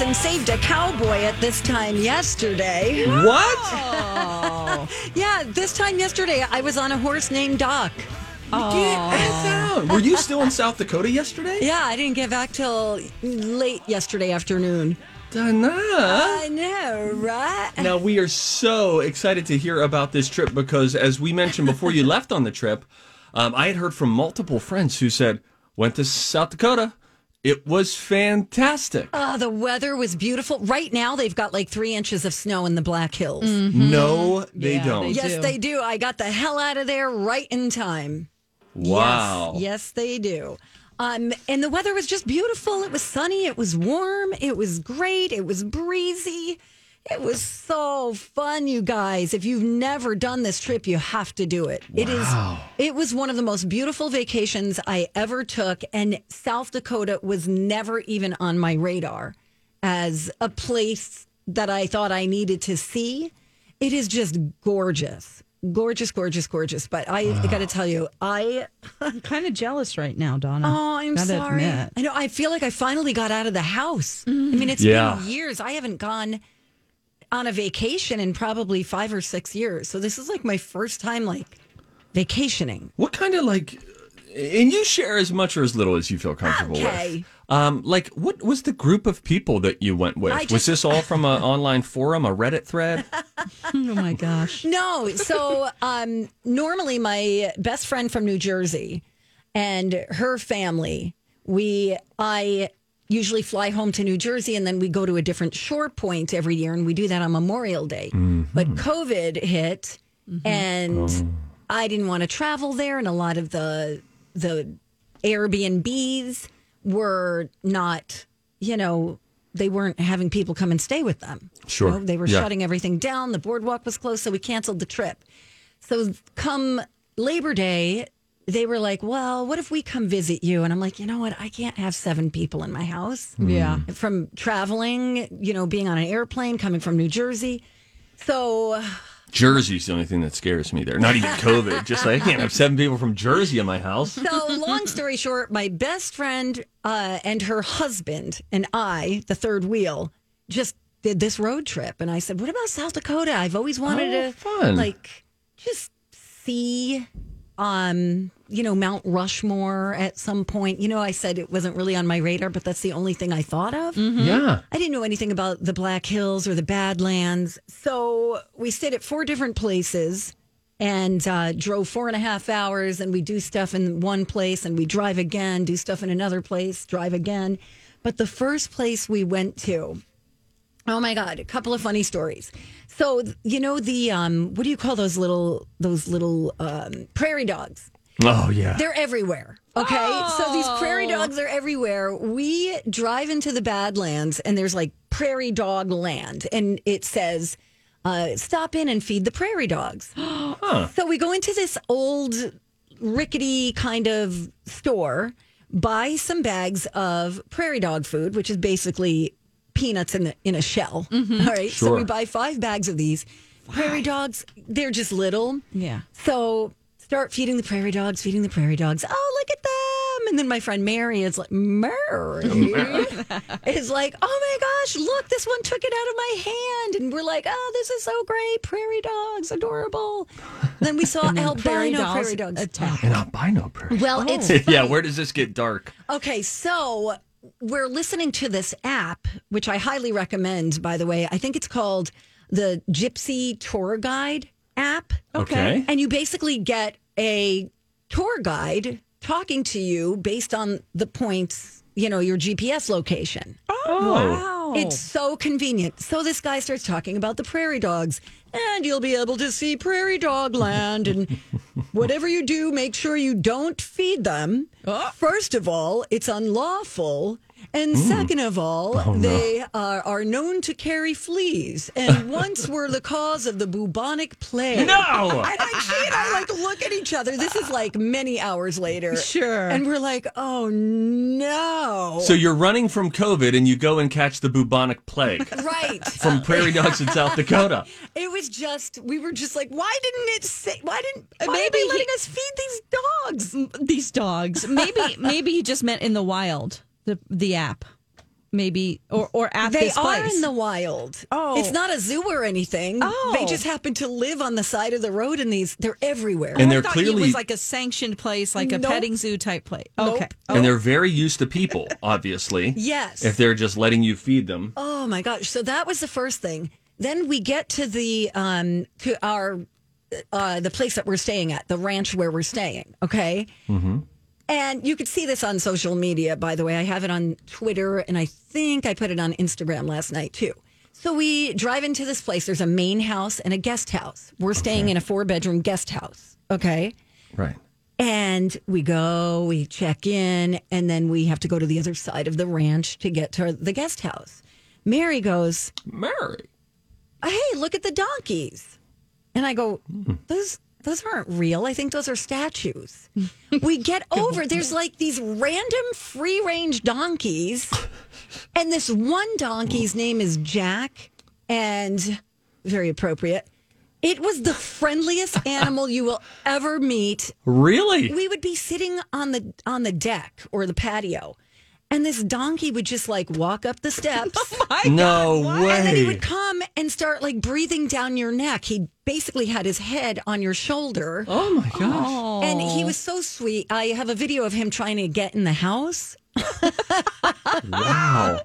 And saved a cowboy at this time yesterday. What? Yeah, this time yesterday, I was on a horse named Doc. Were you still in South Dakota yesterday? Yeah, I didn't get back till late yesterday afternoon. Dana. I know, right? Now we are so excited to hear about this trip because, as we mentioned before you left on the trip, um, I had heard from multiple friends who said went to South Dakota. It was fantastic. Oh, the weather was beautiful. Right now, they've got like three inches of snow in the Black Hills. No, they don't. Yes, they do. I got the hell out of there right in time. Wow. Yes, yes, they do. Um, and the weather was just beautiful. It was sunny. It was warm. It was great. It was breezy. It was so fun, you guys. If you've never done this trip, you have to do it. It is. It was one of the most beautiful vacations I ever took, and South Dakota was never even on my radar as a place that I thought I needed to see. It is just gorgeous, gorgeous, gorgeous, gorgeous. But I got to tell you, I I'm kind of jealous right now, Donna. Oh, I'm Gotta sorry. admit. I know. I feel like I finally got out of the house. I mean, it's Yeah. been years. I haven't gone on a vacation in probably five or six years. So this is like my first time like vacationing. What kind of like, and you share as much or as little as you feel comfortable Okay. with. Um, like, what was the group of people that you went with? I was this all from an online forum, a Reddit thread? Oh my gosh. No. So um, normally my best friend from New Jersey and her family, we I usually fly home to New Jersey and then we go to a different shore point every year and we do that on Memorial Day. Mm-hmm. But COVID hit mm-hmm. and oh. I didn't want to travel there and a lot of the the Airbnbs were not, you know, they weren't having people come and stay with them. Sure. You know, they were Yeah. shutting everything down. The boardwalk was closed, so we canceled the trip. So come Labor Day, they were like, "Well, what if we come visit you?" And I'm like, "You know what? I can't have seven people in my house Yeah. from traveling. You know, being on an airplane, coming from New Jersey." So Jersey's the only thing that scares me there. Not even COVID. Just like I can't have seven people from Jersey in my house. So, long story short, my best friend uh, and her husband and I, the third wheel, just did this road trip. And I said, "What about South Dakota? I've always wanted Oh, to fun. like just see, um, you know, Mount Rushmore at some point. You know, I said it wasn't really on my radar, but that's the only thing I thought of. Yeah. I didn't know anything about the Black Hills or the Badlands. So we stayed at four different places and uh, drove four and a half hours. And we do stuff in one place and we drive again, do stuff in another place, drive again. But the first place we went to, oh my God, a couple of funny stories. So, you know, the, um, what do you call those little, those little um, prairie dogs? Oh yeah. They're everywhere. Okay. So these prairie dogs are everywhere. We drive into the Badlands and there's like prairie dog land and it says, uh, stop in and feed the prairie dogs. So we go into this old rickety kind of store, buy some bags of prairie dog food, which is basically peanuts in, the, in a shell. Mm-hmm. All right. So we buy five bags of these. Prairie dogs, they're just little. Yeah. So start feeding the prairie dogs, feeding the prairie dogs. Oh, look at them. And then my friend Mary is like, Mary is like, oh my gosh, look, this one took it out of my hand. And we're like, oh, this is so great. Prairie dogs, adorable. Then we saw albino prairie dogs. attack. And albino prairie. Well, it's yeah. Where does this get dark? Okay, so we're listening to this app, which I highly recommend, by the way. I think it's called the Gypsy Tour Guide. app. Okay. And you basically get a tour guide talking to you based on the points, you know, your GPS location. Oh, oh. Wow. It's so convenient. So this guy starts talking about the prairie dogs, and you'll be able to see prairie dog land. And whatever you do, make sure you don't feed them. Oh. First of all, it's unlawful. And mm. second of all, oh, they are, are known to carry fleas, and once were the cause of the bubonic plague. No! And like she and I like look at each other. This is like many hours later. Sure. And we're like, oh no. So you're running from COVID and you go and catch the bubonic plague right. from prairie dogs in South Dakota. It was just we were just like, why didn't it say? Why didn't? Why Maybe are they he- letting us feed these dogs? These dogs. Maybe maybe he just meant in the wild. The the app. Maybe or or at They this are in the wild. Oh. it's not a zoo or anything. Oh. they just happen to live on the side of the road, and these they're everywhere. And I they're thought clearly it was like a sanctioned place, like a Nope. petting zoo type place. Nope. Okay. and they're very used to people, obviously. Yes. If they're just letting you feed them. Oh my gosh! So that was the first thing. Then we get to the um to our uh the place that we're staying at, the ranch where we're staying. Okay. Mm-hmm. And you could see this on social media, by the way. I have it on Twitter, and I think I put it on Instagram last night too. So we drive into this place. There's a main house and a guest house. We're staying in a four bedroom guest house. Okay. Right. And we go, we check in, and then we have to go to the other side of the ranch to get to the guest house. Mary goes, Mary. hey, look at the donkeys. And I go, Hmm. those those aren't real. I think those are statues. we get over, there's like these random free range donkeys. And this one donkey's name is Jack, and very appropriate. It was the friendliest animal you will ever meet Really? we would be sitting on the on the deck or the patio and this donkey would just like walk up the steps. Oh my no way. and then he would come and start like breathing down your neck. He basically had his head on your shoulder. Oh my gosh. and he was so sweet. I have a video of him trying to get in the house Wow.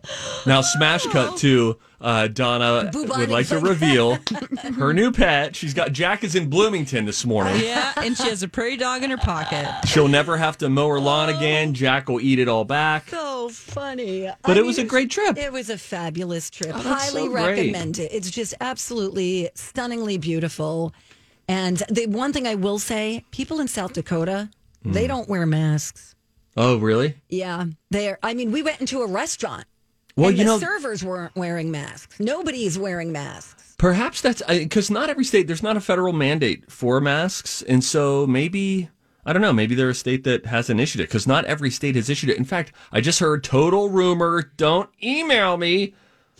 Now, smash cut to uh, Donna Bubonic would like to reveal her new pet. She's got Jack is in Bloomington this morning. Yeah, and she has a prairie dog in her pocket. She'll never have to mow her lawn again. Jack will eat it all back. so funny But I it was a great trip. it was a fabulous trip Oh, highly so recommend it it's just absolutely stunningly beautiful and the one thing i will say people in south dakota Hmm. they don't wear masks Oh, really? Yeah, there. I mean, we went into a restaurant. Well, and you the know, servers weren't wearing masks. Nobody's wearing masks. perhaps that's because not every state, there's not a federal mandate for masks. And so maybe, I don't know, maybe they're a state that hasn't issued it because not every state has issued it. In fact, I just heard total rumor. Don't email me.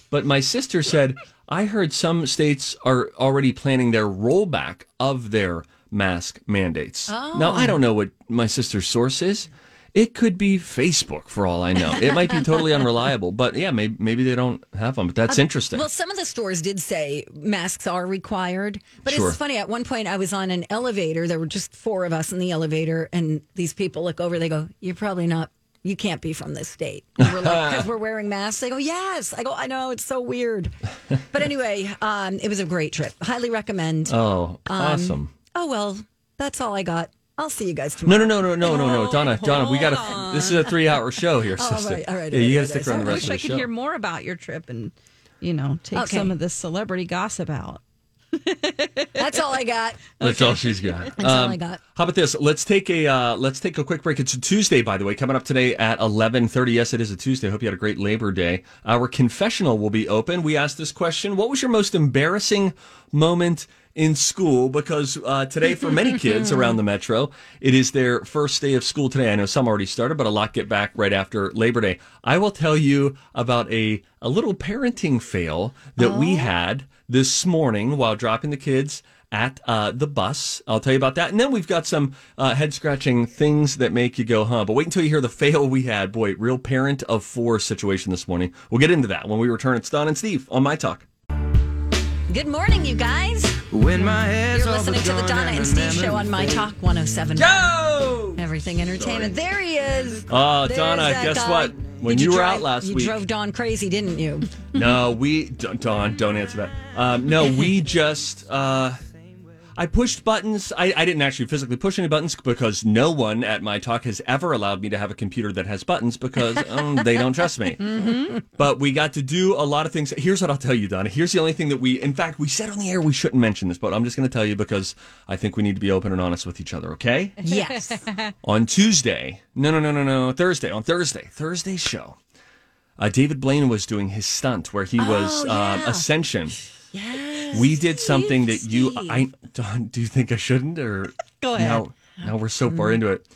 But my sister said, I heard some states are already planning their rollback of their mask mandates. Now, I oh. don't know what my sister's source is. It could be Facebook for all I know. It might be totally unreliable, but yeah, maybe, maybe they don't have them. But that's interesting. Well, some of the stores did say masks are required, but Sure. it's funny. At one point, I was on an elevator. There were just four of us in the elevator, and these people look over. They go, "You're probably not. You can't be from this state." And we're like, "Because we're wearing masks." They go, "Yes." I go, "I know. It's so weird." But anyway, um, it was a great trip. Highly recommend. oh, awesome. oh well, that's all I got. I'll see you guys tomorrow. No, no, no, no, no, no, no, Donna, Donna, we got to. This is a three-hour show here, Oh, sister. right, all right, yeah, you got to stick around the I rest wish of I the could hear more about your trip and, you know, take Okay. some of this celebrity gossip out. That's all I got. That's all she's got. Um, That's all I got. How about this? Let's take a uh, let's take a quick break. It's a Tuesday, by the way, coming up today at eleven thirty. Yes, it is a Tuesday. Hope you had a great Labor Day. Our confessional will be open. We asked this question: What was your most embarrassing moment in school? Because uh, today, for many kids around the metro, it is their first day of school today. I know some already started, but a lot get back right after Labor Day. I will tell you about a a little parenting fail that we had this morning while dropping the kids at uh, the bus. I'll tell you about that. And then we've got some uh, head scratching things that make you go, huh? But wait until you hear the fail we had. Boy, real parent of four situation this morning. We'll get into that when we return. It's Don and Steve on My Talk. Good morning, you guys. When my head's You're listening to the Donna and Steve show on My Talk 107. Go! Everything entertainment. There he is. Oh, There's Donna, that guess guy. what? When Did you, were drive- out last week. you week. drove Dawn crazy, didn't you? No, we, Don, Don, don't answer that. Um, no, we just, uh, I pushed buttons. I, I didn't actually physically push any buttons because no one at my talk has ever allowed me to have a computer that has buttons because um, they don't trust me. But we got to do a lot of things. Here's what I'll tell you, Donna. Here's the only thing that we, in fact, we said on the air we shouldn't mention this, but I'm just going to tell you because I think we need to be open and honest with each other, okay? Yes. on Tuesday, no, no, no, no, no, Thursday, on Thursday, Thursday's show, uh, David Blaine was doing his stunt where he was Oh, um, yeah. Ascension. yes. We did something that you. I, Don, do you think I shouldn't? Or Go ahead. Now, now we're so far into it.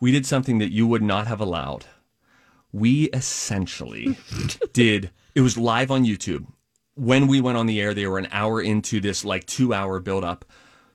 We did something that you would not have allowed. We essentially did. It was live on YouTube. When we went on the air, they were an hour into this like two hour build up.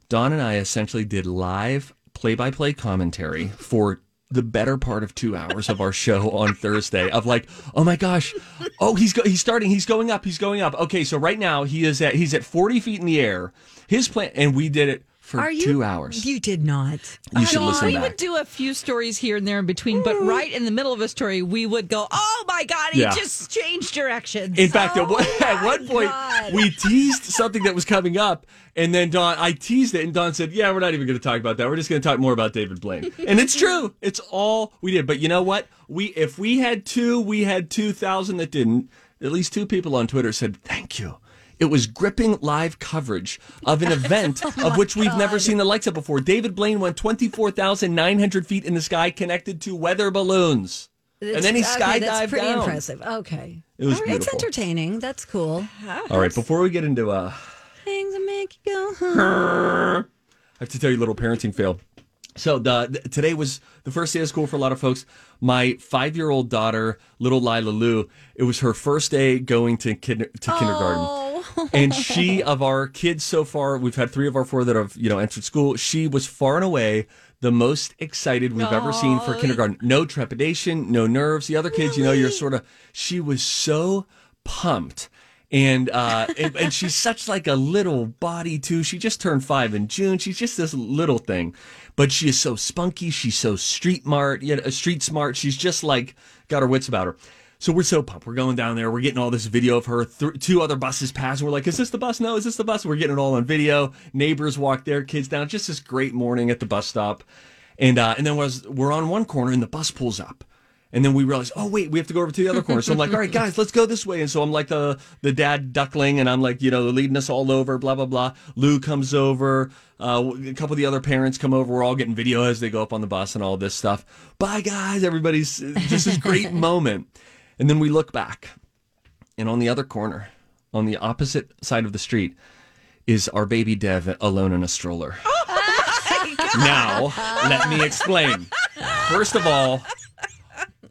Don and I essentially did live play by play commentary for the better part of two hours of our show on Thursday of like, oh my gosh, oh he's go- he's starting, he's going up, he's going up. Okay, so right now he is at he's at forty feet in the air. His plan, and we did it for Are you, two hours. You did not. You should listen we back. would do a few stories here and there in between, but mm. right in the middle of a story, we would go, "Oh my god, he Yeah. just changed directions." In fact, at, oh one, at one point, God. we teased something that was coming up, and then Don, I teased it, and Don said, "Yeah, we're not even going to talk about that. We're just going to talk more about David Blaine." And it's true. It's all we did. But you know what? We if we had two, we had two thousand that didn't. At least two people on Twitter said, "Thank you." It was gripping live coverage of an event of which we've never seen the likes of before. David Blaine went 24,900 feet in the sky connected to weather balloons. and then he Okay, skydived That's pretty down. impressive. Okay. It was right, It's entertaining. That's cool. All right, before we get into uh Things that make you go, huh? I have to tell you a little parenting fail. So the, th- today was the first day of school for a lot of folks. My five-year-old daughter, little Lila Lou, it was her first day going to kin- to kindergarten, and she of our kids so far, we've had three of our four that have you know entered school. She was far and away the most excited we've ever seen for kindergarten. No trepidation, no nerves. The other kids, you know, you're sort of. She was so pumped. And, uh, and and she's such like a little body too. She just turned five in June. She's just this little thing, but she is so spunky. She's so street smart. Yeah, uh, street smart. She's just like got her wits about her. So we're so pumped. We're going down there. We're getting all this video of her. Th- two other buses pass. We're like, is this the bus? No, is this the bus? We're getting it all on video. Neighbors walk their kids down. Just this great morning at the bus stop. And uh, and then was we're on one corner and the bus pulls up. And then we realize, oh wait, we have to go over to the other corner. So I'm like, all right, guys, let's go this way. And so I'm like the the dad duckling, and I'm like, you know, leading us all over, blah blah blah. Lou comes over, uh, a couple of the other parents come over. We're all getting video as they go up on the bus and all this stuff. Bye guys, everybody's just this great moment. And then we look back, and on the other corner, on the opposite side of the street, is our baby Dev alone in a stroller. now, let me explain. First of all,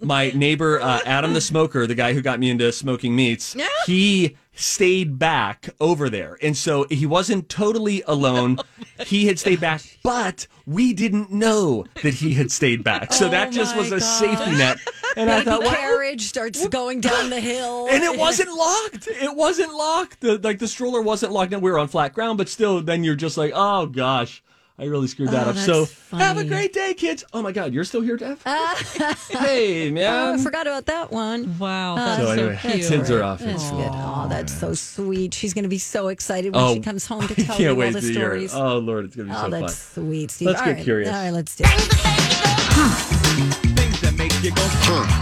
my neighbor uh, Adam the smoker, the guy who got me into smoking meats, he stayed back over there, and so he wasn't totally alone. Oh he had stayed back, but we didn't know that he had stayed back, so that oh just was a safety net. And I thought, well, carriage starts going down the hill. and it wasn't locked. It wasn't locked. The, like the stroller wasn't locked. Now we were on flat ground, but still, then you're just like, oh gosh, I really screwed that Oh, up. So that's have a great day, kids. Oh my God, you're still here, Dev? Oh, hey, Oh, I man. forgot about that one. wow, Oh, that's so so, anyway, cute. kids are off. That's It's good. Oh, that's so sweet. She's going to be so excited when Oh, she comes home to tell you all the to hear stories. Oh Lord, it's gonna be Oh, so that's fun. That's sweet, Steve. Let's All get right. curious. All right, let's do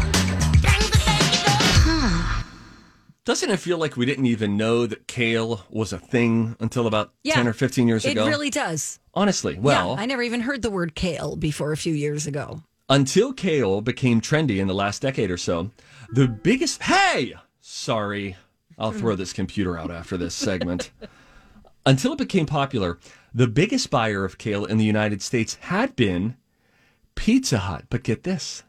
it. Doesn't it feel like we didn't even know that kale was a thing until about Yeah. ten or fifteen years ago? It really does. Honestly, well, yeah, I never even heard the word kale before a few years ago. until kale became trendy in the last decade or so, the biggest hey, sorry, I'll throw this computer out after this segment. until it became popular, the biggest buyer of kale in the United States had been Pizza Hut. But get this.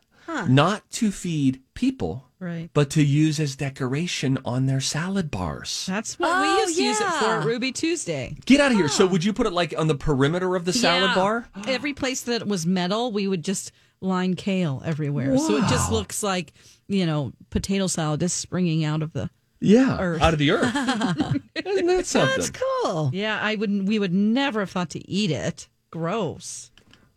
Not to feed people, Right. but to use as decoration on their salad bars. That's what Oh, we used to use it for at Ruby Tuesday. Get out of here. So would you put it like on the perimeter of the salad Yeah. bar? Every place that was metal, we would just line kale everywhere. So it just looks like, you know, potato salad is springing out of the. Yeah. Earth. Out of the earth. Isn't that something? That's cool. Yeah, I wouldn't, we would never have thought to eat it. Gross.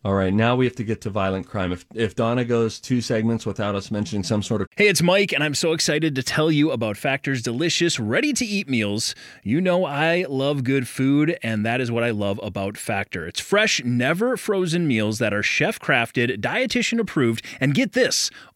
All right, now we have to get to violent crime. If if Donna goes two segments without us mentioning some sort of Hey, it's Mike, and I'm so excited to tell you about Factor's delicious, ready to eat meals. You know, I love good food, and that is what I love about Factor. It's fresh, never frozen meals that are chef crafted, dietitian approved, and get this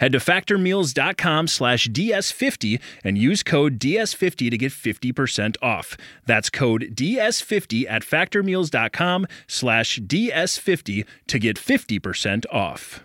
Head to factormeals.com slash DS50 and use code DS50 to get 50% off. That's code DS50 at factormeals.com slash DS50 to get 50% off.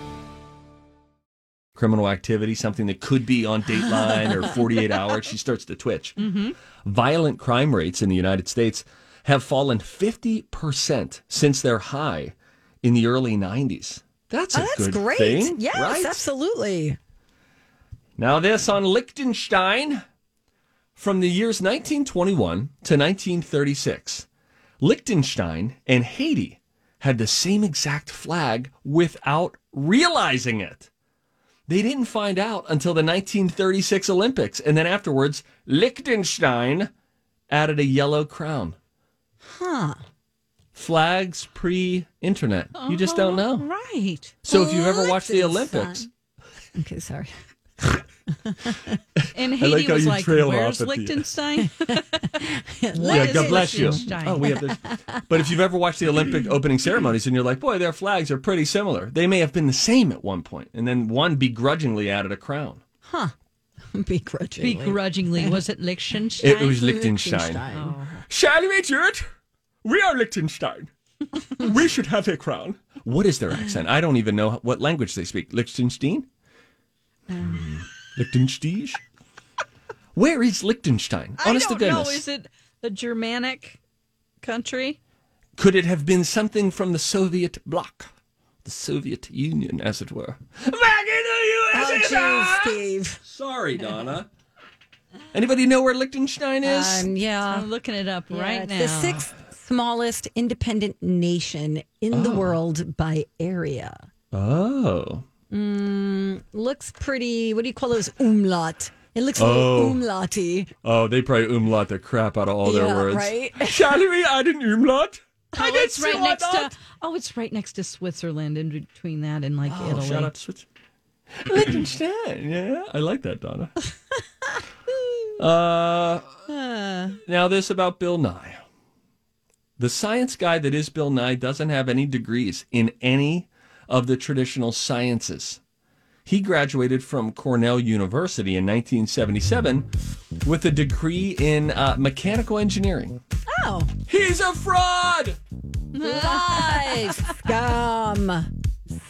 Criminal activity, something that could be on Dateline or 48 Hours, she starts to twitch. Mm-hmm. Violent crime rates in the United States have fallen 50% since their high in the early 90s. That's a Oh, that's good great. thing, yes, right? absolutely. Now, this on Liechtenstein from the years 1921 to 1936. Liechtenstein and Haiti had the same exact flag without realizing it. They didn't find out until the 1936 Olympics. And then afterwards, Liechtenstein added a yellow crown. Huh. Flags pre internet. You just don't uh-huh. know. Right. So if you've ever watched the Olympics, Okay, sorry. And Haiti like was like, "Where's off at the- Liechtenstein?" Yeah, God bless you. Oh, we have this. But if you've ever watched the Olympic opening ceremonies and you're like, boy, their flags are pretty similar. They may have been the same at one point, and then one begrudgingly added a crown. Huh? Begrudgingly. Begrudgingly, was it Liechtenstein? It was Liechtenstein. Oh. Shall we do it? We are Liechtenstein. we should have a crown. What is their accent? I don't even know what language they speak. Liechtenstein? Hmm. Liechtenstein? Where is Liechtenstein? I Honest don't to know. goodness. Is it a Germanic country? Could it have been something from the Soviet bloc? The Soviet Union, as it were. Back in the Oh, USSR! geez, Steve. Sorry, Donna. Anybody know where Liechtenstein is? Um, yeah. I'm looking it up Yeah, right it's now. The sixth smallest independent nation in the world by area. oh. Looks pretty, what do you call those? Umlaut. It looks a Oh. little umlauty. Oh, they probably umlaut the crap out of all their Yeah, words. right? Shall we add an umlaut? Oh, I it's right next to. Oh, it's right next to Switzerland, in between that and like Oh, Italy. shout out to Switch. Liechtenstein. Yeah, I like that, Donna. uh, now, this about Bill Nye. The science guy that is Bill Nye doesn't have any degrees in any of the traditional sciences. He graduated from Cornell University in 1977 with a degree in uh, mechanical engineering. Oh, He's a fraud! lies. Scum.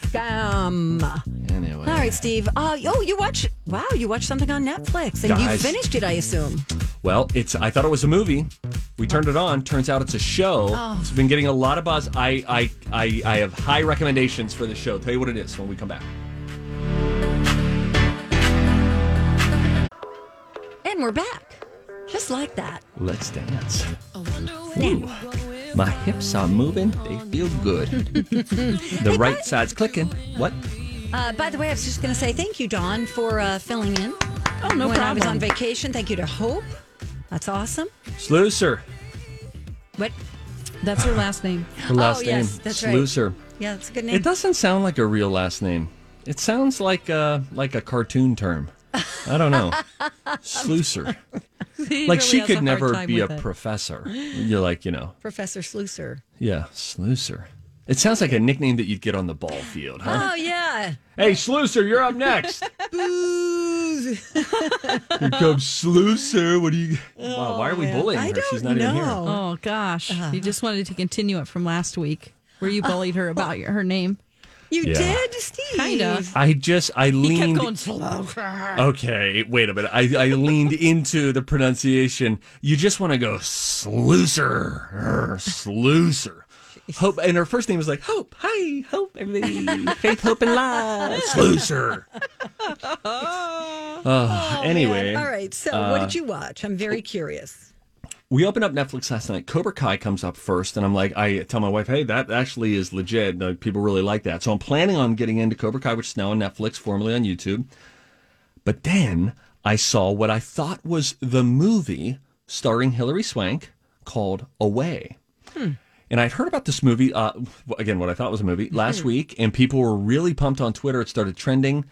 Scum. Anyway. All right, Steve. Uh, oh, you watch, wow, you watched something on Netflix and you finished it, I assume. Well, it's. I thought it was a movie. We turned it on. Turns out it's a show. It's been getting a lot of buzz. I, I, I, I have high recommendations for the show. Tell you what it is when we come back. And we're back. Just like that. Let's dance. Ooh, my hips are moving. They feel good. the right side's clicking. What? Uh, by the way, I was just going to say thank you, Dawn, for uh, filling in. Oh, no when I was on vacation. Thank you to Hope. That's awesome. Sluicer. What? That's her last name. Her last Oh, name. yes, that's right. Yeah, that's a good name. It doesn't sound like a real last name. It sounds like a, like a cartoon term. I don't know. Sluicer. He Like really she could never be a it. professor. You're like, you know, Professor Slusser. yeah, Sluicer. It sounds like a nickname that you'd get on the ball field, huh? Oh, yeah. Hey, Sluicer, you're up next. Booze. Here comes Sluicer. What do you? wow, why are we bullying I her? don't She's not even here. know. Oh gosh, you just wanted to continue it from last week, where you bullied her about your, her name. You Yeah. did, Steve. Kinda. I just I He leaned. kept going slow. Okay, wait a minute. I, I leaned into the pronunciation. You just want to go Sluicer, er, Sluicer. Hope, and her first name was like Hope. Hi, Hope, everybody. Faith, Hope, and Love. Sluicer. Oh, anyway, All right. So, what did you watch? I'm very curious. we opened up Netflix last night. Cobra Kai comes up first, and I'm like, I tell my wife, hey, that actually is legit. Uh, people really like that. So I'm planning on getting into Cobra Kai, which is now on Netflix, formerly on YouTube. But then I saw what I thought was the movie starring Hilary Swank called Away. And I'd heard about this movie, uh, again, what I thought was a movie, last week, and people were really pumped on Twitter. It started trending.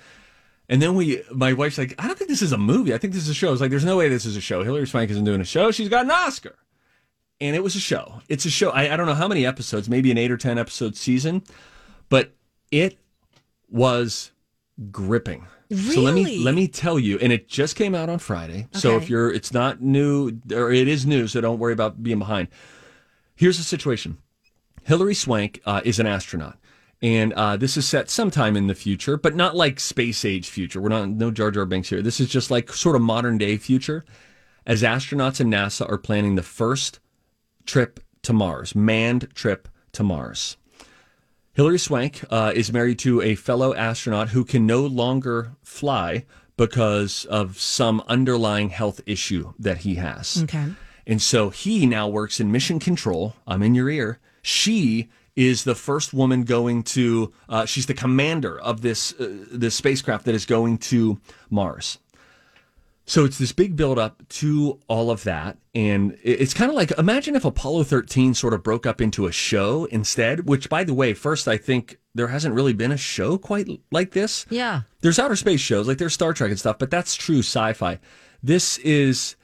And then we, my wife's like, I don't think this is a movie. I think this is a show. I was like, there's no way this is a show. Hilary Swank isn't doing a show. She's got an Oscar. And it was a show. It's a show. I, I don't know how many episodes, maybe an eight or 10 episode season, but it was gripping. Really? So let me let me tell you, and it just came out on Friday. So if you're, it's not new, or it is new, so don't worry about being behind. Here's the situation: Hilary Swank uh, is an astronaut, and uh, this is set sometime in the future, but not like space age future. We're not no Jar Jar Binks here. This is just like sort of modern day future, as astronauts and NASA are planning the first trip to Mars, manned trip to Mars. Hilary Swank uh, is married to a fellow astronaut who can no longer fly because of some underlying health issue that he has. Okay. And so he now works in mission control. I'm in your ear. She is the first woman going to. Uh, she's the commander of this uh, this spacecraft that is going to Mars. So it's this big build up to all of that. And it's kind of like imagine if Apollo 13 sort of broke up into a show instead, which, by the way, first, I think there hasn't really been a show quite like this. Yeah. There's outer space shows, like there's Star Trek and stuff, but that's true sci fi. This is,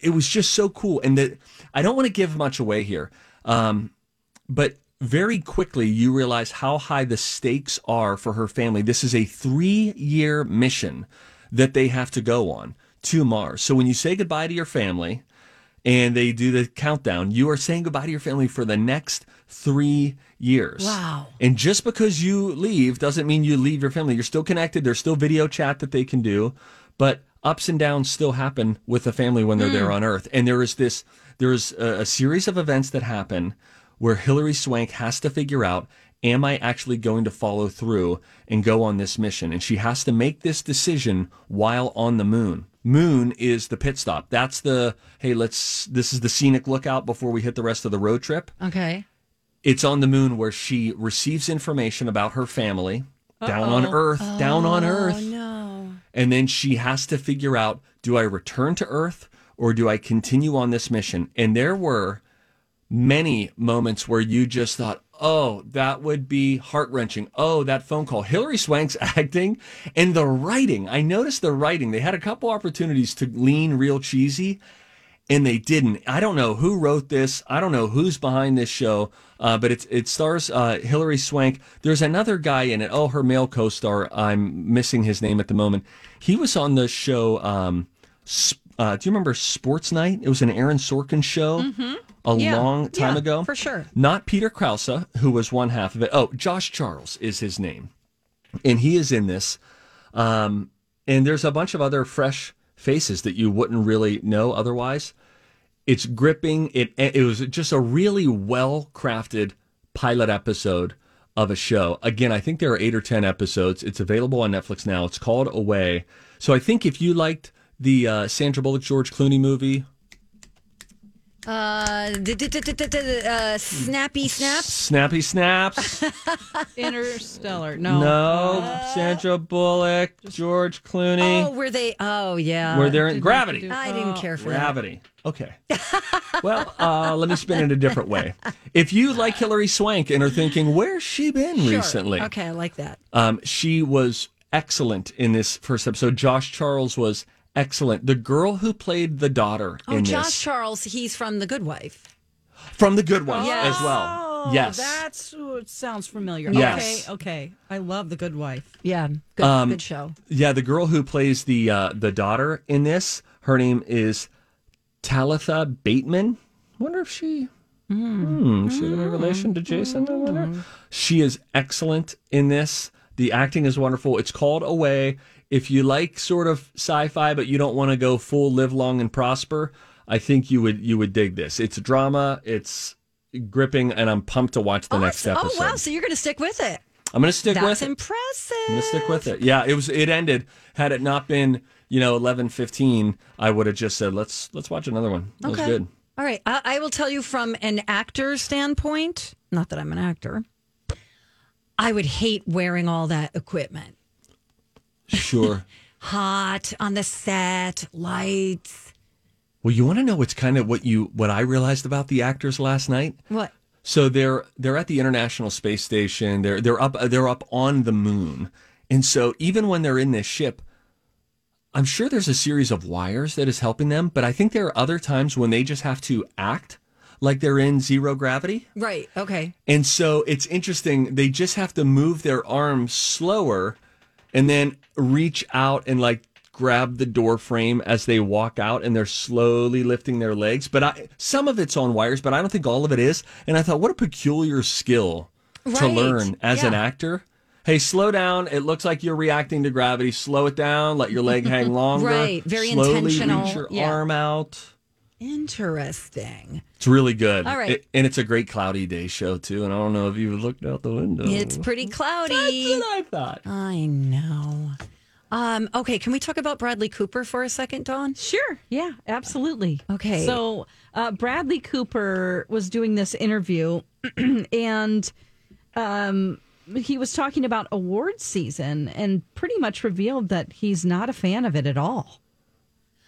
it was just so cool. And that I don't want to give much away here, um, but very quickly you realize how high the stakes are for her family. This is a three year mission that they have to go on to Mars. So when you say goodbye to your family and they do the countdown, you are saying goodbye to your family for the next three years. Wow. And just because you leave doesn't mean you leave your family. You're still connected. There's still video chat that they can do, but ups and downs still happen with the family when they're there hmm. on Earth. And there is this, there is a, a series of events that happen where Hilary Swank has to figure out, am I actually going to follow through and go on this mission? And she has to make this decision while on the moon. Moon is the pit stop. That's the, hey, let's, this is the scenic lookout before we hit the rest of the road trip Okay. it's on the moon where she receives information about her family down on earth down on oh, earth. No. and then she has to figure out do i return to earth or do i continue on this mission? And there were many moments where you just thought oh that would be heart-wrenching. Oh that phone call. Hilary swank's acting and the writing. I noticed the writing. They had a couple opportunities to lean real cheesy and they didn't. I don't know who wrote this. I don't know who's behind this show, uh, but it's it stars uh, Hilary Swank. There's another guy in it. Oh, her male co-star. I'm missing his name at the moment. He was on the show. Um, uh, do you remember Sports Night? It was an Aaron Sorkin show a Mm-hmm. Yeah, long time yeah, ago. for sure. Not Peter Krause, who was one half of it. Oh, Josh Charles is his name, and he is in this. Um, and there's a bunch of other fresh faces that you wouldn't really know otherwise. It's gripping. It it was just a really well crafted pilot episode of a show. Again, I think there are eight or ten episodes. It's available on Netflix now. It's called Away. So I think if you liked the uh, Sandra Bullock George Clooney movie, Uh, d- d- d- d- d- d- uh, snappy snaps. Snappy Snaps. Interstellar. No. no, Sandra Bullock, George Clooney. Oh, were they? Oh, yeah. were they're in Gravity. I didn't care for that. Gravity. Okay. well, uh, let me spin it a different way. If you like Hilary Swank and are thinking, where's she been Sure. recently? Okay, I like that. Um, she was excellent in this first episode. Josh Charles was excellent. The girl who played the daughter Oh, in Josh this Charles, he's from The Good Wife. from The Good Wife Yes. as well. Oh, Yes. that's it sounds familiar. Yes. Okay, okay. I love The Good Wife. Yeah, good, Um, good show. Yeah, the girl who plays the uh, the daughter in this, her name is Talitha Bateman. Wonder if she, hmm, she in a relation to Jason. I wonder. She is excellent in this. The acting is wonderful. It's called Away. If you like sort of sci-fi, but you don't want to go full live long and prosper, I think you would you would dig this. It's drama. It's gripping, and I'm pumped to watch the next episode. Oh wow! So you're going to stick with it? I'm gonna stick That's with it. That's impressive. I'm gonna stick with it. Yeah, it was. It ended. Had it not been, you know, eleven fifteen, I would have just said, "Let's let's watch another one." That was good. All right. I, I will tell you from an actor standpoint, not that I'm an actor, I would hate wearing all that equipment. Sure. Hot on the set, lights. well, you want to know what's kind of what you what I realized about the actors last night. What? So they're they're at the International Space Station. They're they're up they're up on the moon, and so even when they're in this ship, I'm sure there's a series of wires that is helping them. But I think there are other times when they just have to act like they're in zero gravity. Right. Okay. And so it's interesting. They just have to move their arms slower and then reach out and like grab the door frame as they walk out and they're slowly lifting their legs. But I, some of it's on wires, but I don't think all of it is. And I thought, what a peculiar skill to learn as an actor. Hey, slow down. It looks like you're reacting to gravity. Slow it down. Let your leg hang longer. Right. Very Slowly intentional. reach your Yeah. arm out. Interesting. It's really good. All right. It- and it's a great cloudy day show, too. And I don't know if you looked out the window. It's pretty cloudy. That's what I thought. I know. Um, okay, can we talk about Bradley Cooper for a second, Dawn? Sure. Yeah, absolutely. Okay. So uh, Bradley Cooper was doing this interview and um, he was talking about awards season and pretty much revealed that he's not a fan of it at all.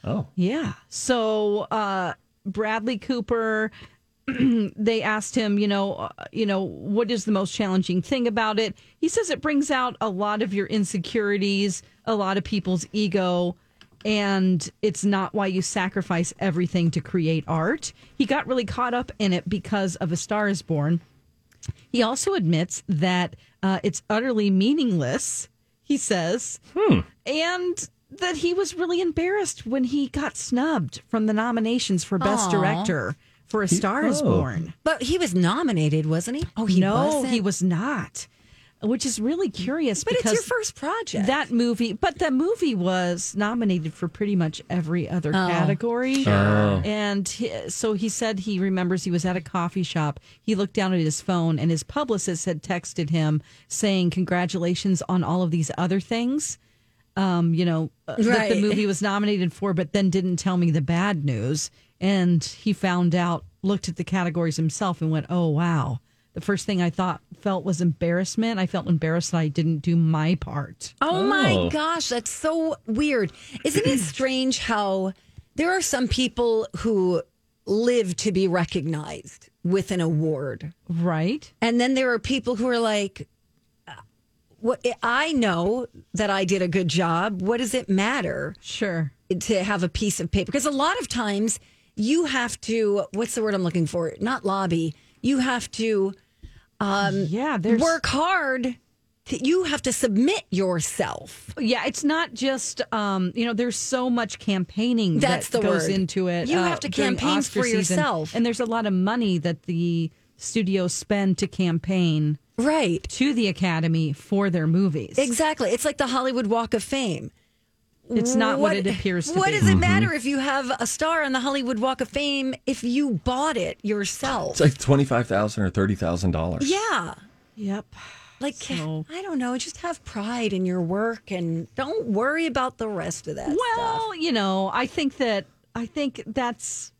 Oh. Yeah. So uh, Bradley Cooper, they asked him, you know, uh, you know, what is the most challenging thing about it? He says it brings out a lot of your insecurities, a lot of people's ego, and it's not why you sacrifice everything to create art. He got really caught up in it because of A Star Is Born. He also admits that uh, it's utterly meaningless. He says, and that he was really embarrassed when he got snubbed from the nominations for Best Aw. Director for A Star Is oh. Born. But he was nominated, wasn't he? Oh, he no, wasn't? he was not, which is really curious But it's your first project. that movie, but the movie was nominated for pretty much every other Oh, category. Oh. And he, so he said he remembers he was at a coffee shop. He looked down at his phone, and his publicist had texted him saying, Congratulations on all of these other things. Um, you know, uh, that the movie was nominated for, but then didn't tell me the bad news. And he found out, looked at the categories himself, and went, Oh, wow. The first thing I thought felt was embarrassment. I felt embarrassed that I didn't do my part. Oh my Oh. gosh, that's so weird. Isn't it strange how there are some people who live to be recognized with an award? Right? And then there are people who are like, what I know that I did a good job. What does it matter Sure. to have a piece of paper? Because a lot of times you have to, what's the word I'm looking for? Not lobby. You have to yeah, there's work hard. You have to submit yourself. Yeah, it's not just um, you know. There's so much campaigning That's that the goes word. into it. You uh, have to campaign for season. yourself. and there's a lot of money that the studios spend to campaign Right. to the Academy for their movies. Exactly. It's like the Hollywood Walk of Fame. It's not what, it appears to be. What be. does it mm-hmm. matter if you have a star on the Hollywood Walk of Fame if you bought it yourself? It's like twenty five thousand or thirty thousand dollars. yeah. Yep. Like, So- I don't know. Just have pride in your work and don't worry about the rest of that Well, stuff. you know, I think that I think that's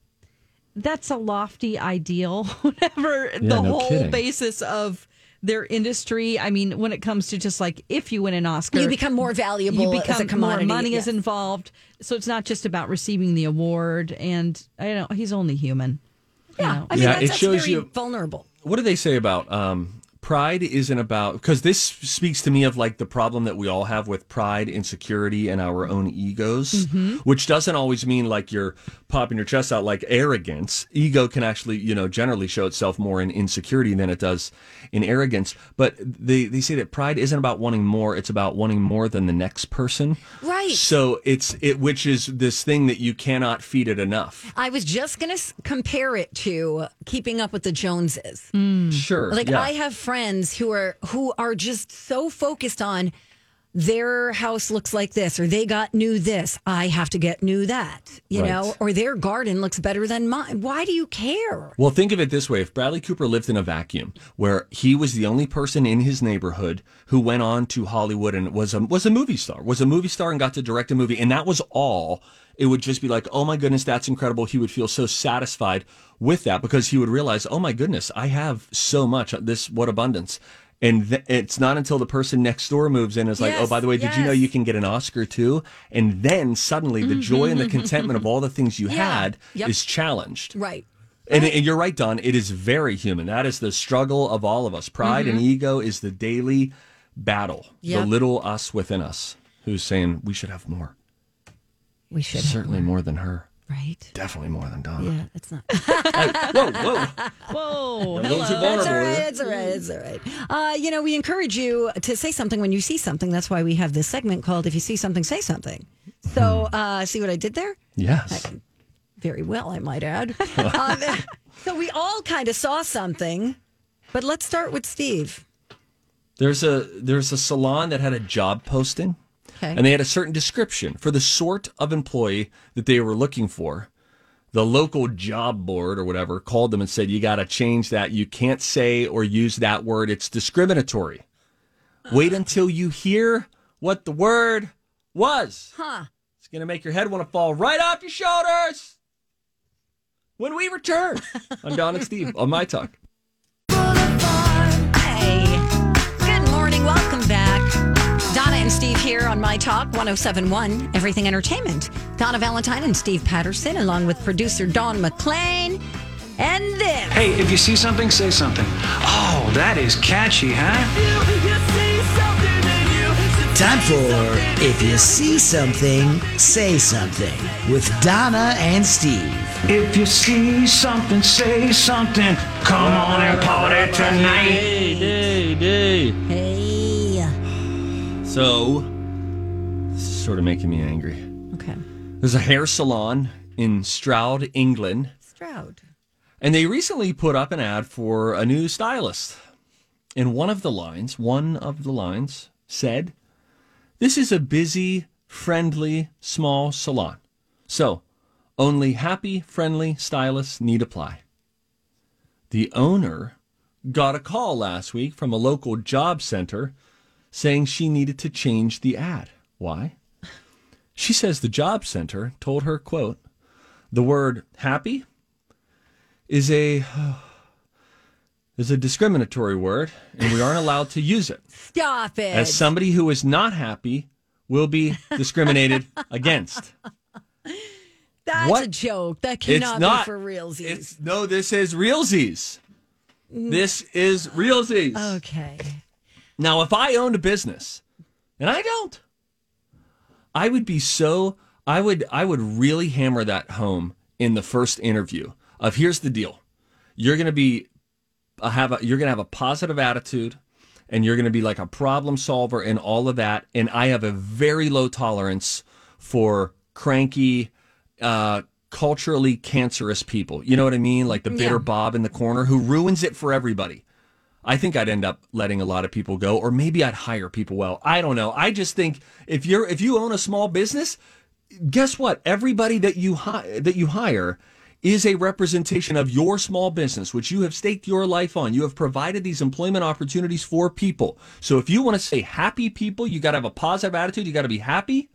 that's a lofty ideal. Whatever the no whole kidding. basis of their industry. I mean, when it comes to just like if you win an Oscar, You become more valuable You as a become commodity, more money yes. is involved. So it's not just about receiving the award. And I don't. He's only human. you Yeah. know. I mean, Yeah, that's, it that's shows very you- vulnerable. What do they say about um, pride isn't about because this speaks to me of like the problem that we all have with pride, insecurity, and our own egos, which doesn't always mean like you're popping your chest out like arrogance. Ego can actually, you know, generally show itself more in insecurity than it does in arrogance. But they, they say that pride isn't about wanting more, it's about wanting more than the next person. Right. So it's it which is this thing that you cannot feed it enough. I was just going to compare it to keeping up with the Joneses. Mm. Sure. Like yeah. I have friends who are who are just so focused on their house looks like this or they got new this. I have to get new that, you Right. know, or their garden looks better than mine. Why do you care? Well, think of it this way: if Bradley Cooper lived in a vacuum, where he was the only person in his neighborhood who went on to Hollywood and was a was a movie star, was a movie star and got to direct a movie, and that was all, it would just be like, oh my goodness, that's incredible. He would feel so satisfied with that because he would realize, oh my goodness, I have so much. This what abundance. And th- it's not until the person next door moves in is like, oh, by the way, did you know you can get an Oscar too? And then suddenly the mm-hmm, joy and the mm-hmm, contentment of mm-hmm. all the things you Yeah. had Yep. is challenged. Right. And, and you're right, Don. It is very human. That is the struggle of all of us. Pride and ego is the daily battle. The little us within us who's saying we should have more. We should Certainly more than her. Right. Definitely more than Don. Yeah, it's not. Whoa, whoa. Whoa. A little too It's all right. there. It's all right. It's all right. Uh, you know, we encourage you to say something when you see something. That's why we have this segment called "If You See Something, Say Something." So, uh, see what I did there? Yes. Very well, I might add. um, so we all kind of saw something, but let's start with Steve. There's a there's a salon that had a job posting. Okay. And they had a certain description for the sort of employee that they were looking for. The local job board or whatever called them and said, You got to change that. You can't say or use that word. It's discriminatory. Wait until you hear what the word was. Huh. It's going to make your head want to fall right off your shoulders when we return on Don and Steve on My Talk. Steve here on My Talk 1071, Everything Entertainment. Donna Valentine and Steve Patterson, along with producer Don McClain. And this. Hey, if you see something, say something. Oh, that is catchy, huh? Time for If You See Something, Say Something with Donna and Steve. If you see something, say something. Come on and party tonight. Hey, day, day. Hey. So, this is sort of making me angry. Okay. There's a hair salon in Stroud, England, Stroud. and they recently put up an ad for a new stylist. And one of the lines, one of the lines said, This is a busy, friendly, small salon. So, only happy, friendly stylists need apply. The owner got a call last week from a local job center saying she needed to change the ad. Why? She says the job center told her, quote, the word happy is a is a discriminatory word and we aren't allowed to use it. Stop it. As somebody who is not happy will be discriminated against. That's What? a joke. That cannot it's not be for realsies. No, this is realsies. Mm. This is realsies. okay. Now, if I owned a business, and I don't, I would be so I would I would really hammer that home in the first interview of here's the deal. You're going to be uh, have a, you're going to have a positive attitude and you're going to be like a problem solver and all of that and I have a very low tolerance for cranky uh culturally cancerous people. You know what I mean? Like the bitter Yeah. Bob in the corner who ruins it for everybody. I think I'd end up letting a lot of people go, or maybe I'd hire people well. I don't know. I just think if you're if you own a small business, guess what? Everybody that you hi- that you hire is a representation of your small business, which you have staked your life on. You have provided these employment opportunities for people. So if you want to say happy people, you got to have a positive attitude. You got to be happy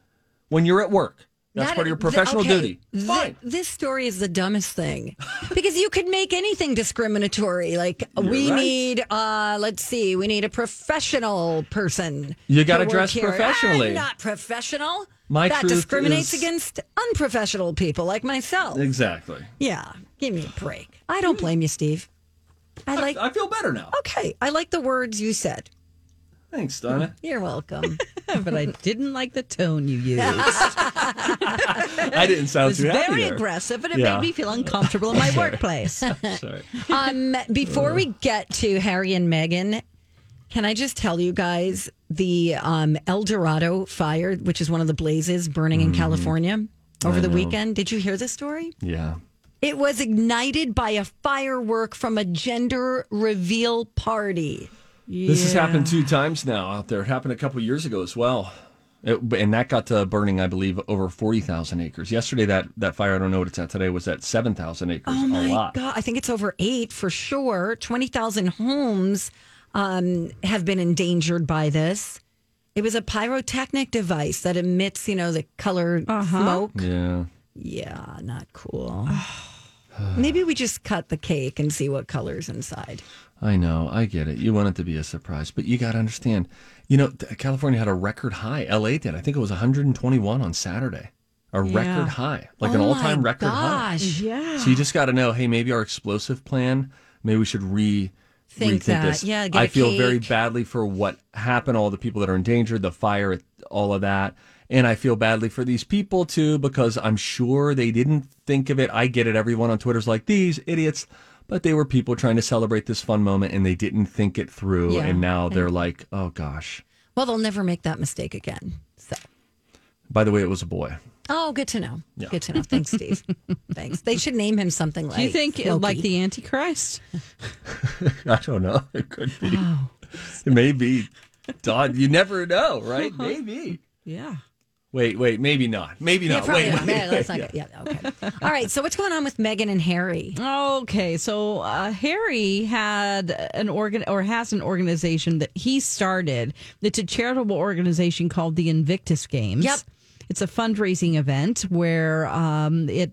when you're at work. That's That- part of your th- professional okay, duty. th- Fine. this story is the dumbest thing because you could make anything discriminatory. Like we right. need, uh, let's see, we need a professional person. You gotta dress here. professionally. I'm not professional. My that discriminates is- against unprofessional people like myself. Exactly. Yeah, give me a break. I don't blame you, Steve. I like. I feel better now. Okay, I like the words you said. Thanks, Donna. You're welcome. but I didn't like the tone you used. I didn't It sound was too happy very there. aggressive, and it Yeah. made me feel uncomfortable in my workplace. Sorry. um, before we get to Harry and Meghan, can I just tell you guys the um, El Dorado fire, which is one of the blazes burning in California over the weekend? Did you hear this story? Yeah. It was ignited by a firework from a gender reveal party. This has happened two times now out there. It happened a couple years ago as well. It, and that got to burning, I believe, over 40,000 acres. Yesterday, that, that fire, I don't know what it's at today, was at 7,000 acres. Oh a my lot. god! I think it's over eight for sure. Twenty thousand homes um, have been endangered by this. It was a pyrotechnic device that emits, you know, the color smoke. Yeah. Yeah, not cool. Maybe we just cut the cake and see what colors inside. I know. I get it. You want it to be a surprise, but you got to understand. You know, California had a record high. LA did. I think it was 121 on Saturday. A record high, like an Oh all-time my record high. yeah. So you just got to know, hey, maybe our explosive plan, maybe we should re Think rethink that. this. Yeah, get I a feel very badly for what happened, all the people that are endangered, the fire, all of that. And I feel badly for these people too, because I'm sure they didn't think of it. I get it. Everyone on Twitter's like, these idiots. But they were people trying to celebrate this fun moment and they didn't think it through. Yeah. And now they're like, oh gosh. Well, they'll never make that mistake again. So, By the way, it was a boy. oh, good to know. Yeah. Good to know. Thanks, Steve. Thanks. They should name him something like. Do you think Smokey. like the Antichrist? I don't know. It could be. Oh. It may be. Don, you never know, right? Uh-huh. Maybe. Yeah. Wait, wait, maybe not. Maybe Yeah, not. probably wait, not. wait, Yeah, let's not wait. get- yeah, okay. All right. So, what's going on with Meghan and Harry? Okay, so uh, Harry had an organ or has an organization that he started. It's a charitable organization called the Invictus Games. Yep. it's a fundraising event where um, it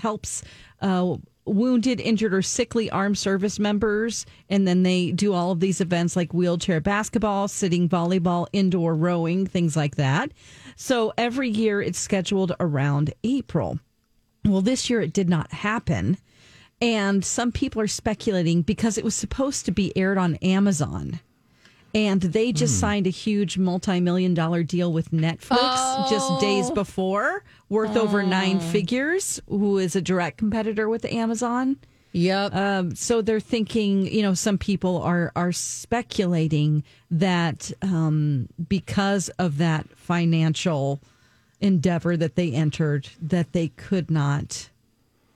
helps. Uh, Wounded, injured, or sickly armed service members. And then they do all of these events like wheelchair basketball, sitting volleyball, indoor rowing, things like that. So every year it's scheduled around April. Well, this year it did not happen. And some people are speculating because it was supposed to be aired on Amazon. And they just hmm. signed a huge multi million dollar deal with Netflix just oh. days before, worth over nine oh. figures, who is a direct competitor with Amazon. Yep. Um, so they're thinking, you know, some people are are speculating that um, because of that financial endeavor that they entered, that they could not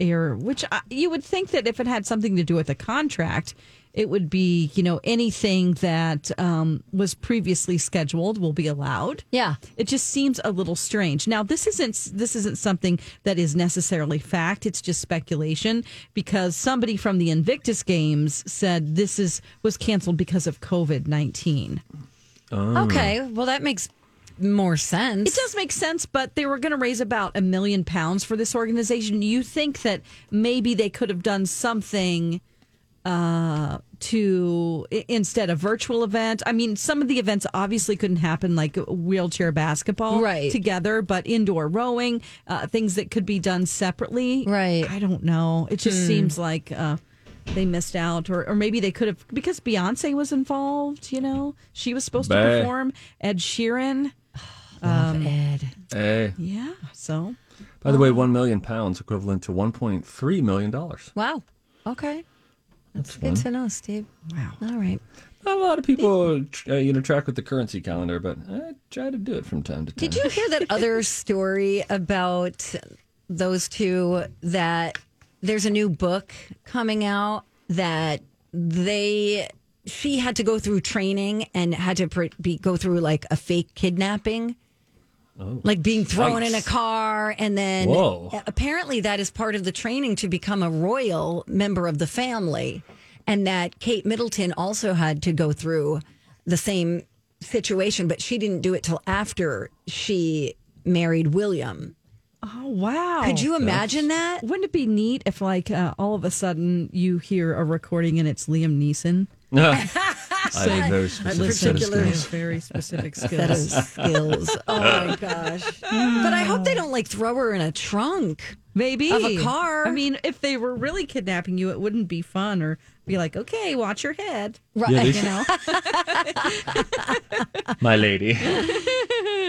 air. Which I, you would think that if it had something to do with a contract, it would be, you know, anything that um, was previously scheduled will be allowed. yeah. It just seems a little strange. Now, this isn't this isn't something that is necessarily fact. It's just speculation because somebody from the Invictus Games said this is was canceled because of COVID nineteen. Okay. Well, that makes more sense. It does make sense, but they were going to raise about a million pounds for this organization. You think that maybe they could have done something uh, to instead a virtual event? I mean, some of the events obviously couldn't happen, like wheelchair basketball, Right. together, but indoor rowing, uh, things that could be done separately, Right. I don't know. It just seems like. Uh, they missed out, or, or maybe they could have because Beyonce was involved. You know, she was supposed to perform. Ed Sheeran, Love Ed. Hey. yeah. So By the way, one million pounds equivalent to one point three million dollars. Wow. Okay. That's good to know, Steve. Wow. All right. Not a lot of people, uh, you know, track with the currency calendar, but I try to do it from time to time. Did you hear that other story about those two that there's a new book coming out that they she had to go through training and had to pre- be go through like a fake kidnapping like being thrown in a car and then Whoa. apparently that is part of the training to become a royal member of the family and that Kate Middleton also had to go through the same situation but she didn't do it till after she married William. Oh wow! Could you imagine that? Wouldn't it be neat if, like, uh, all of a sudden you hear a recording and it's Liam Neeson? I have very specific set of particular- skills. very specific Set of skills. skills. Oh my gosh. But I hope they don't like throw her in a trunk. Maybe of a car. I mean, if they were really kidnapping you, it wouldn't be fun or be like, okay, watch your head. right? Yeah, You know, My lady.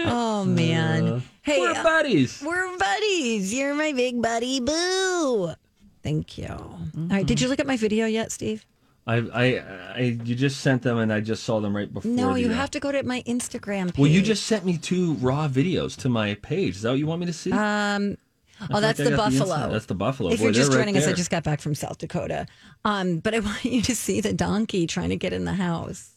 oh man. hey, We're uh, buddies. we're buddies. You're my big buddy. Boo. Thank you. All right. Did you look at my video yet, Steve? I, I, I, you just sent them, and I just saw them right before. No, the, you uh, have to go to my Instagram page. Well, you just sent me two raw videos to my page. Is that what you want me to see? Um, oh, that's like the buffalo. inside. That's the buffalo. If Boy, you're just they're right joining us, I just got back from South Dakota. Um, but I want you to see the donkey trying to get in the house.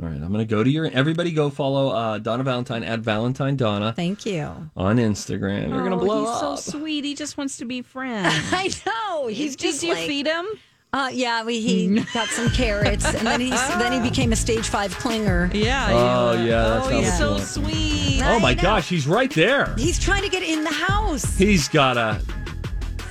All right, I'm going to go to your. Everybody, go follow uh, Donna Valentine at Valentine Donna Thank you. on Instagram. You're going to Oh, blow he's up. so sweet. He just wants to be friends. I know. He's Did just you like, feed him? Uh, yeah, we, he got some carrots, and then he's then he became a stage five clinger. Yeah. Oh, yeah, that's oh, how he's it's so going. sweet. Oh my know. gosh, he's right there. He's trying to get in the house. He's got a.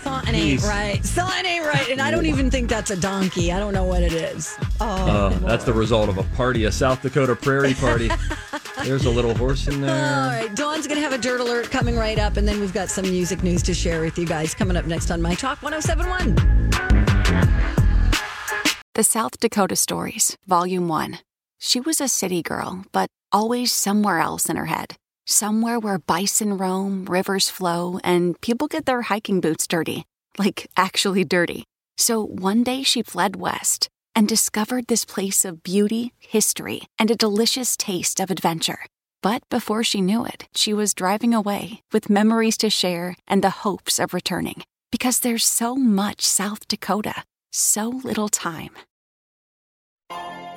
Something ain't He's- right. Something ain't right, and I don't even think that's a donkey. I don't know what it is. Uh, that's the result of a party, a South Dakota prairie party. There's a little horse in All there. right, Dawn's going to have a dirt alert coming right up, and then we've got some music news to share with you guys coming up next on My Talk 1071. The South Dakota Stories, Volume 1. She was a city girl, but always somewhere else in her head. Somewhere where bison roam, rivers flow, and people get their hiking boots dirty. Like, actually dirty. So one day she fled west and discovered this place of beauty, history, and a delicious taste of adventure. But before she knew it, she was driving away with memories to share and the hopes of returning. Because there's so much South Dakota, so little time.